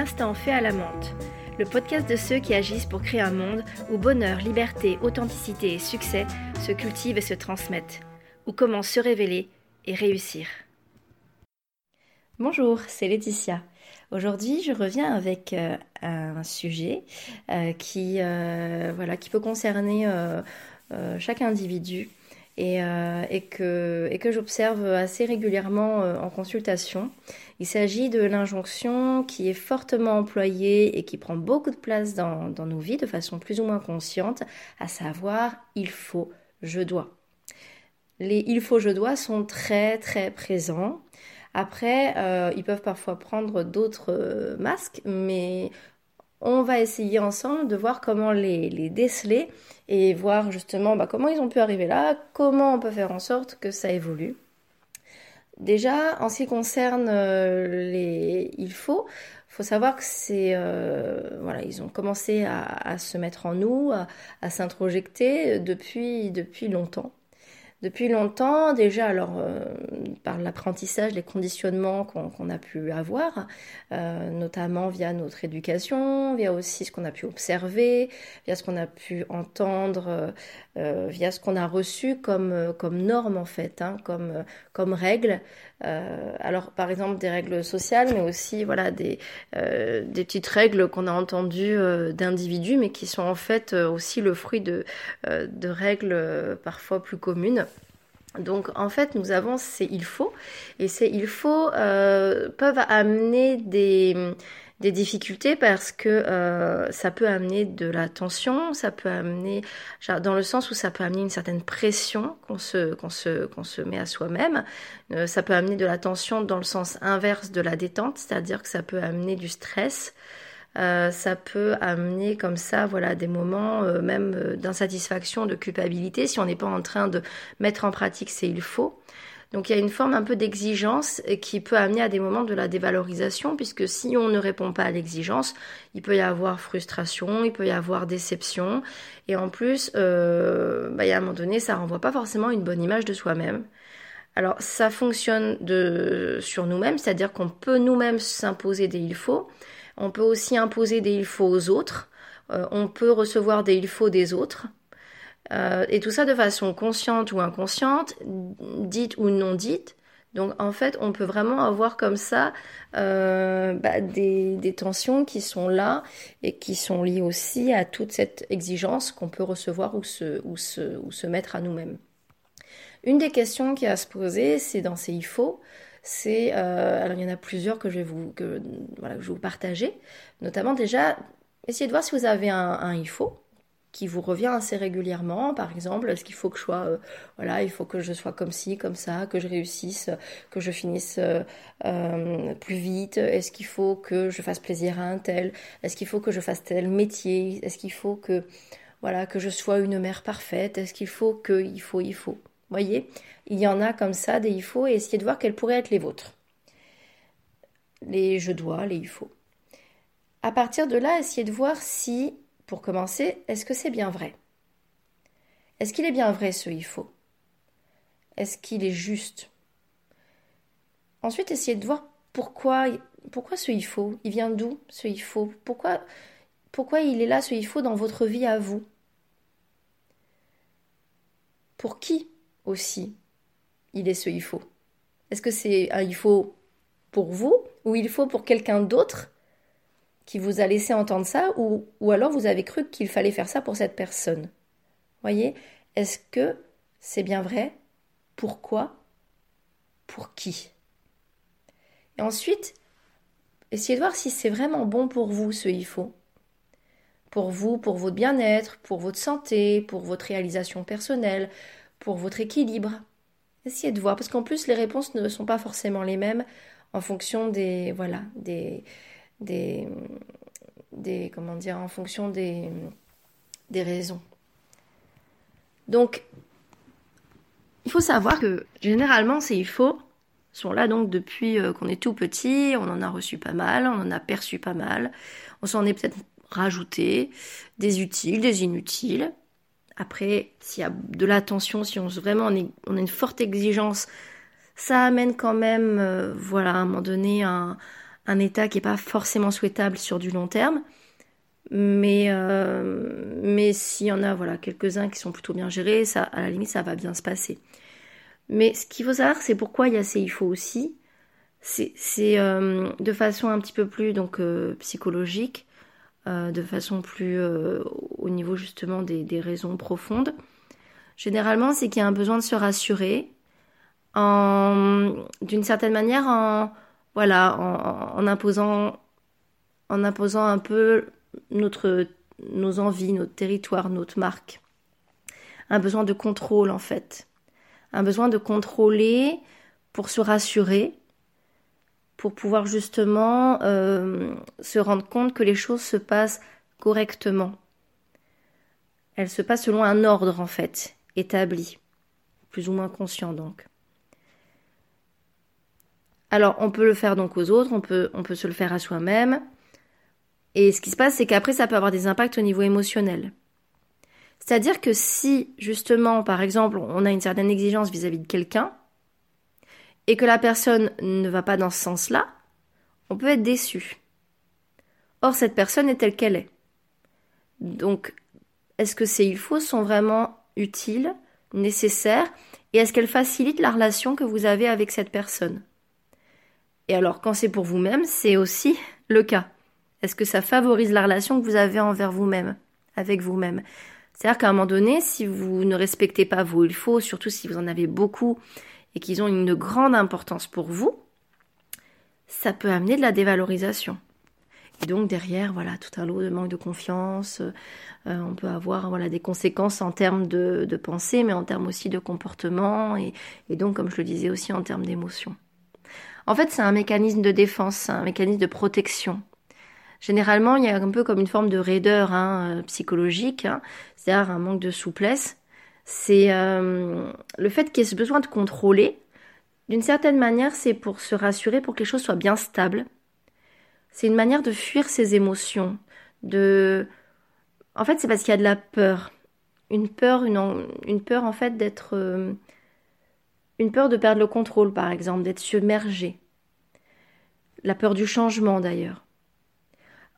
L'instant fait à la menthe, le podcast de ceux qui agissent pour créer un monde où bonheur, liberté, authenticité et succès se cultivent et se transmettent, ou comment se révéler et réussir. Bonjour, c'est Laetitia. Aujourd'hui, je reviens avec euh, un sujet euh, qui, euh, voilà, qui peut concerner chaque individu et, et que, j'observe assez régulièrement en consultation. Il s'agit de l'injonction qui est fortement employée et qui prend beaucoup de place dans, nos vies de façon plus ou moins consciente, à savoir il faut, je dois. Les il faut, je dois sont très très présents. Après, euh, ils peuvent parfois prendre d'autres euh, masques, mais on va essayer ensemble de voir comment les, déceler et voir justement bah, comment ils ont pu arriver là, comment on peut faire en sorte que ça évolue. Déjà, en ce qui concerne euh, les il faut, faut savoir que c'est voilà, ils ont commencé à, à, se mettre en nous, à, à s'introjecter depuis depuis longtemps depuis longtemps déjà alors euh, par l'apprentissage les conditionnements qu'on a pu avoir euh, notamment via notre éducation via aussi ce qu'on a pu observer via ce qu'on a pu entendre euh, via ce qu'on a reçu comme comme norme en fait hein, comme comme règle alors par exemple des règles sociales mais aussi voilà des petites règles qu'on a entendues d'individus mais qui sont en fait aussi le fruit de de règles parfois plus communes donc en fait, nous avons ces il faut et ces il faut euh, peuvent amener des, des difficultés parce que euh, ça peut amener de la tension, ça peut amener dans le sens où ça peut amener une certaine pression qu'on se qu'on se qu'on se met à soi-même. Euh, ça peut amener de la tension dans le sens inverse de la détente, c'est-à-dire que ça peut amener du stress. Euh, ça peut amener comme ça, voilà, des moments euh, même euh, d'insatisfaction, de culpabilité, si on n'est pas en train de mettre en pratique c'est il faut. Donc il y a une forme un peu d'exigence qui peut amener à des moments de la dévalorisation, puisque si on ne répond pas à l'exigence, il peut y avoir frustration, il peut y avoir déception, et en plus, euh, bah, a un moment donné, ça renvoie pas forcément une bonne image de soi-même. Alors ça fonctionne sur nous-mêmes, c'est-à-dire qu'on peut nous-mêmes s'imposer des il faut, on peut aussi imposer des il faut aux autres. Euh, on peut recevoir des il faut des autres. Euh, et tout ça de façon consciente ou inconsciente, dite ou non dite. Donc en fait, on peut vraiment avoir comme ça euh, bah, des, tensions qui sont là et qui sont liées aussi à toute cette exigence qu'on peut recevoir ou se, mettre à nous-mêmes. Une des questions qui à se poser, c'est dans ces il faut, euh, alors il y en a plusieurs que je vais vous que voilà je vais vous partager. Notamment déjà essayez de voir si vous avez un, un il faut qui vous revient assez régulièrement. Par exemple est-ce qu'il faut que je sois euh, voilà il faut que je sois comme ci comme ça que je réussisse que je finisse euh plus vite? Est-ce qu'il faut que je fasse plaisir à un tel? Est-ce qu'il faut que je fasse tel métier? Est-ce qu'il faut que voilà que je sois une mère parfaite? Est-ce qu'il faut que il faut il faut? Voyez, il y en a comme ça des il faut et essayez de voir quels pourraient être les vôtres. Les je dois, les il faut. À partir de là, essayez de voir si, pour commencer, est-ce que c'est bien vrai? Est-ce qu'il est bien vrai ce il faut? Est-ce qu'il est juste? Ensuite, essayez de voir pourquoi, pourquoi ce il faut? Il vient d'où ce il faut? Pourquoi, pourquoi il est là ce il faut dans votre vie à vous? Pour qui aussi il est ce il faut. Est-ce que c'est un il faut pour vous ou il faut pour quelqu'un d'autre qui vous a laissé entendre ça ou, ou alors vous avez cru qu'il fallait faire ça pour cette personne? Voyez Est-ce que c'est bien vrai? Pourquoi? Pour qui? Et ensuite, essayez de voir si c'est vraiment bon pour vous ce il faut. Pour vous, pour votre bien-être, pour votre santé, pour votre réalisation personnelle, pour votre équilibre. Essayez de voir, parce qu'en plus les réponses ne sont pas forcément les mêmes en fonction des voilà des des, comment en fonction des des raisons. Donc il faut savoir que généralement ces il faut sont là donc depuis euh, qu'on est tout petit, on en a reçu pas mal, on en a perçu pas mal, on s'en est peut-être rajouté des utiles, des inutiles. Après, s'il y a de l'attention, si on vraiment on, a une forte exigence, ça amène quand même, euh, voilà, à un moment donné, un, état qui n'est pas forcément souhaitable sur du long terme. Mais, euh, mais s'il y en a voilà, quelques-uns qui sont plutôt bien gérés, ça, à la limite, ça va bien se passer. Mais ce qu'il faut savoir, c'est pourquoi il y a ces IFO aussi. C'est euh, de façon un petit peu plus donc, psychologique, de façon plus au niveau justement des, des raisons profondes. Généralement, c'est qu'il y a un besoin de se rassurer, d'une certaine manière, en, voilà, en, imposant, en imposant un peu notre, nos envies, notre territoire, notre marque. Un besoin de contrôle en fait. Un besoin de contrôler pour se rassurer, pour pouvoir justement euh, se rendre compte que les choses se passent correctement. Elles se passent selon un ordre en fait, établi, plus ou moins conscient donc. Alors, on peut le faire donc aux autres, on peut, on peut se le faire à soi-même. Et ce qui se passe, c'est qu'après, ça peut avoir des impacts au niveau émotionnel. C'est-à-dire que si, justement, par exemple, on a une certaine exigence vis-à-vis de quelqu'un, et que la personne ne va pas dans ce sens-là, on peut être déçu. Or, cette personne est telle qu'elle est. Donc, est-ce que ces il faut sont vraiment utiles, nécessaires, et est-ce qu'elles facilitent la relation que vous avez avec cette personne? Et alors, quand c'est pour vous-même, c'est aussi le cas. Est-ce que ça favorise la relation que vous avez envers vous-même, avec vous-même? C'est-à-dire qu'à un moment donné, si vous ne respectez pas vos il faut, surtout si vous en avez beaucoup et qu'ils ont une grande importance pour vous, ça peut amener de la dévalorisation. Et donc derrière, voilà, tout un lot de manque de confiance. Euh, on peut avoir voilà des conséquences en termes de, pensée, mais en termes aussi de comportement, et, et donc, comme je le disais aussi, en termes d'émotion. En fait, c'est un mécanisme de défense, un mécanisme de protection. Généralement, il y a un peu comme une forme de raideur hein, euh, psychologique, hein. c'est-à-dire un manque de souplesse. C'est euh, le fait qu'il y ait ce besoin de contrôler. D'une certaine manière, c'est pour se rassurer, pour que les choses soient bien stables. C'est une manière de fuir ses émotions. De, en fait, c'est parce qu'il y a de la peur, une peur, une, peur en fait d'être euh, une peur de perdre le contrôle, par exemple, d'être submergé. La peur du changement, d'ailleurs.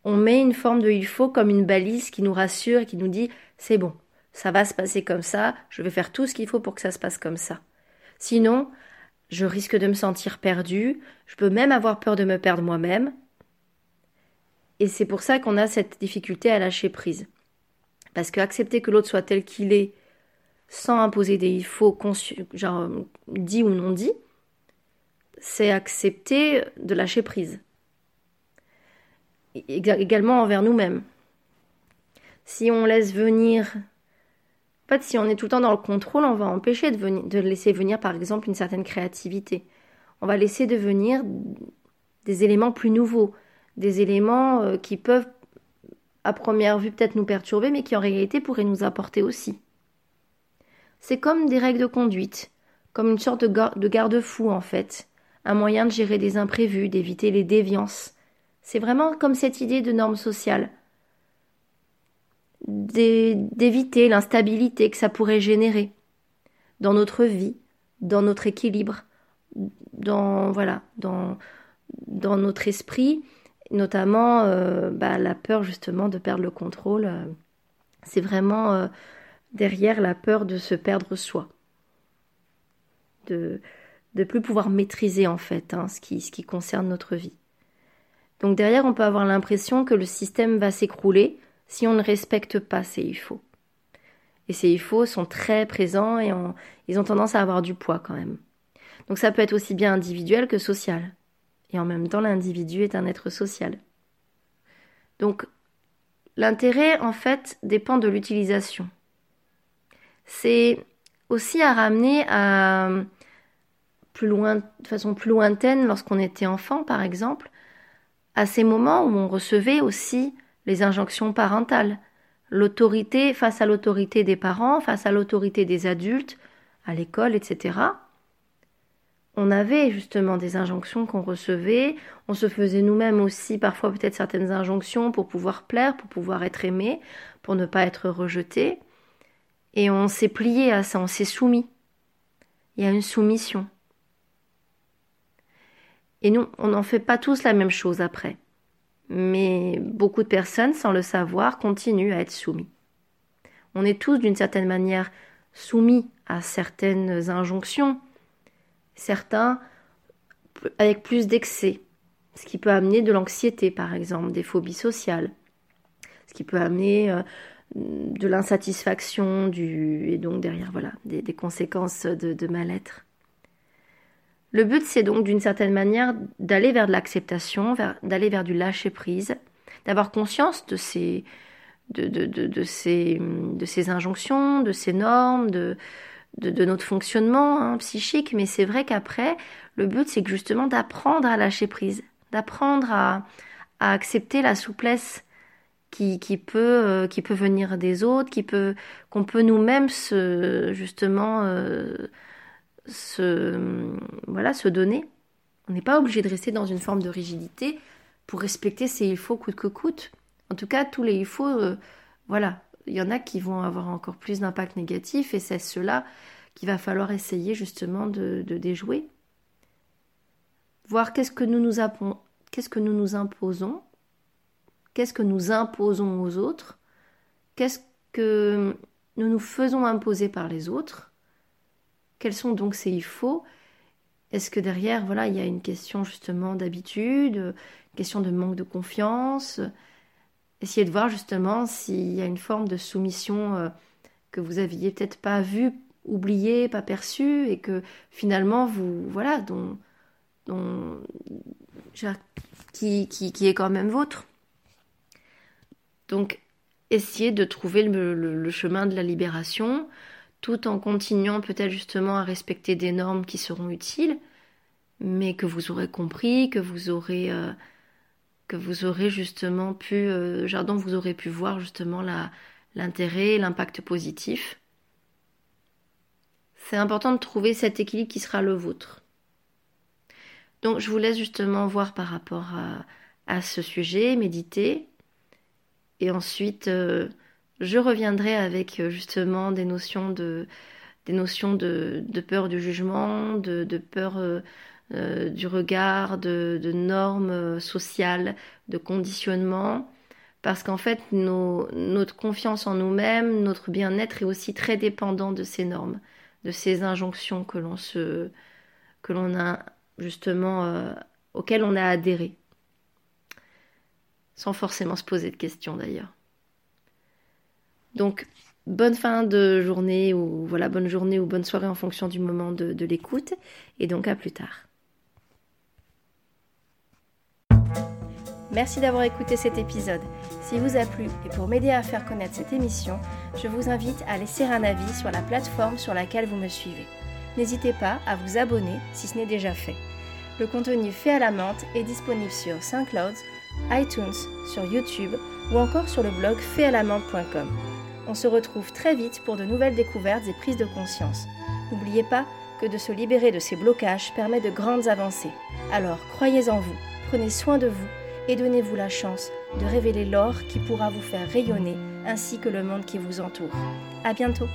On met une forme de il faut comme une balise qui nous rassure et qui nous dit c'est bon, ça va se passer comme ça, je vais faire tout ce qu'il faut pour que ça se passe comme ça. Sinon, je risque de me sentir perdu, je peux même avoir peur de me perdre moi-même. Et c'est pour ça qu'on a cette difficulté à lâcher prise. Parce que accepter que l'autre soit tel qu'il est sans imposer des il faut genre dit ou non dit, c'est accepter de lâcher prise. Également envers nous-mêmes. Si on laisse venir, en si on est tout le temps dans le contrôle, on va empêcher de laisser venir, par exemple, une certaine créativité. On va laisser devenir des éléments plus nouveaux, des éléments euh, qui peuvent, à première vue, peut-être nous perturber, mais qui en réalité pourraient nous apporter aussi. C'est comme des règles de conduite, comme une sorte de, garde-fou en fait, un moyen de gérer des imprévus, d'éviter les déviances. C'est vraiment comme cette idée de normes sociales, d'éviter l'instabilité que ça pourrait générer dans notre vie, dans notre équilibre, dans voilà, dans, dans notre esprit, notamment euh, bah, la peur justement de perdre le contrôle. Euh, c'est vraiment euh, derrière la peur de se perdre soi, de ne plus pouvoir maîtriser en fait hein, ce, qui, ce qui concerne notre vie. Donc derrière, on peut avoir l'impression que le système va s'écrouler si on ne respecte pas ces il faut. Et ces il faut sont très présents et ils ont tendance à avoir du poids quand même. Donc ça peut être aussi bien individuel que social. Et en même temps, l'individu est un être social. Donc l'intérêt, en fait, dépend de l'utilisation c'est aussi à ramener à plus loin, de façon plus lointaine lorsqu'on était enfant, par exemple, à ces moments où on recevait aussi les injonctions parentales, l'autorité face à l'autorité des parents, face à l'autorité des adultes, à l'école, etc. On avait justement des injonctions qu'on recevait, on se faisait nous-mêmes aussi parfois peut-être certaines injonctions pour pouvoir plaire, pour pouvoir être aimé, pour ne pas être rejeté. Et on s'est plié à ça, on s'est soumis. Il y a une soumission. Et nous, on n'en fait pas tous la même chose après. Mais beaucoup de personnes, sans le savoir, continuent à être soumis. On est tous d'une certaine manière soumis à certaines injonctions, certains avec plus d'excès, ce qui peut amener de l'anxiété par exemple, des phobies sociales, ce qui peut amener euh, de l'insatisfaction du et donc derrière voilà des, conséquences de mal-être. Le but, c'est donc d'une certaine manière d'aller vers de l'acceptation, d'aller vers du lâcher-prise, d'avoir conscience de ces, de, de, de, ces, de ces injonctions, de ces normes, de, de, notre fonctionnement hein, psychique. Mais c'est vrai qu'après, le but, c'est justement d'apprendre à lâcher prise, d'apprendre à, à accepter la souplesse qui, qui, peut, euh, qui peut venir des autres, qui peut, qu'on peut nous-mêmes justement euh, se, voilà, se donner. On n'est pas obligé de rester dans une forme de rigidité pour respecter ces il faut coûte que coûte. En tout cas, tous les il faut, euh, voilà, il y en a qui vont avoir encore plus d'impact négatif et c'est cela qu'il va falloir essayer justement de, déjouer. Voir qu'est-ce que nous nous, qu'est-ce que nous nous imposons, qu'est-ce que nous imposons aux autres, qu'est-ce que nous nous faisons imposer par les autres quels sont donc ces il faut? Est-ce que derrière, voilà, il y a une question justement d'habitude, une question de manque de confiance? Essayez de voir justement s'il y a une forme de soumission euh, que vous aviez peut-être pas vue, oubliée, pas perçue, et que finalement vous, voilà, dont, qui, qui, est quand même vôtre. Donc, essayez de trouver le chemin de la libération, tout en continuant peut-être justement à respecter des normes qui seront utiles, mais que vous aurez compris, que vous aurez, euh, que vous aurez justement pu, euh, vous aurez pu voir justement l'intérêt, l'impact positif. C'est important de trouver cet équilibre qui sera le vôtre. Donc je vous laisse justement voir par rapport à, ce sujet, méditer, et ensuite euh, je reviendrai avec euh, justement des notions de, peur du jugement, de, peur euh, euh, du regard, de, normes sociales, de conditionnement, parce qu'en fait, notre confiance en nous-mêmes, notre bien-être est aussi très dépendant de ces normes, de ces injonctions que l'on a justement, auxquelles on a adhéré, sans forcément se poser de questions d'ailleurs. Donc, bonne fin de journée ou voilà, bonne journée ou bonne soirée en fonction du moment de, l'écoute. Et donc, à plus tard. Merci d'avoir écouté cet épisode. S'il vous a plu et pour m'aider à faire connaître cette émission, je vous invite à laisser un avis sur la plateforme sur laquelle vous me suivez. N'hésitez pas à vous abonner si ce n'est déjà fait. Le contenu fait à la menthe est disponible sur SoundCloud, iTunes, sur YouTube ou encore sur le blog faitalamante.com. On se retrouve très vite pour de nouvelles découvertes et prises de conscience. N'oubliez pas que de se libérer de ces blocages permet de grandes avancées. Alors croyez en vous, prenez soin de vous et donnez-vous la chance de révéler l'or qui pourra vous faire rayonner ainsi que le monde qui vous entoure. À bientôt!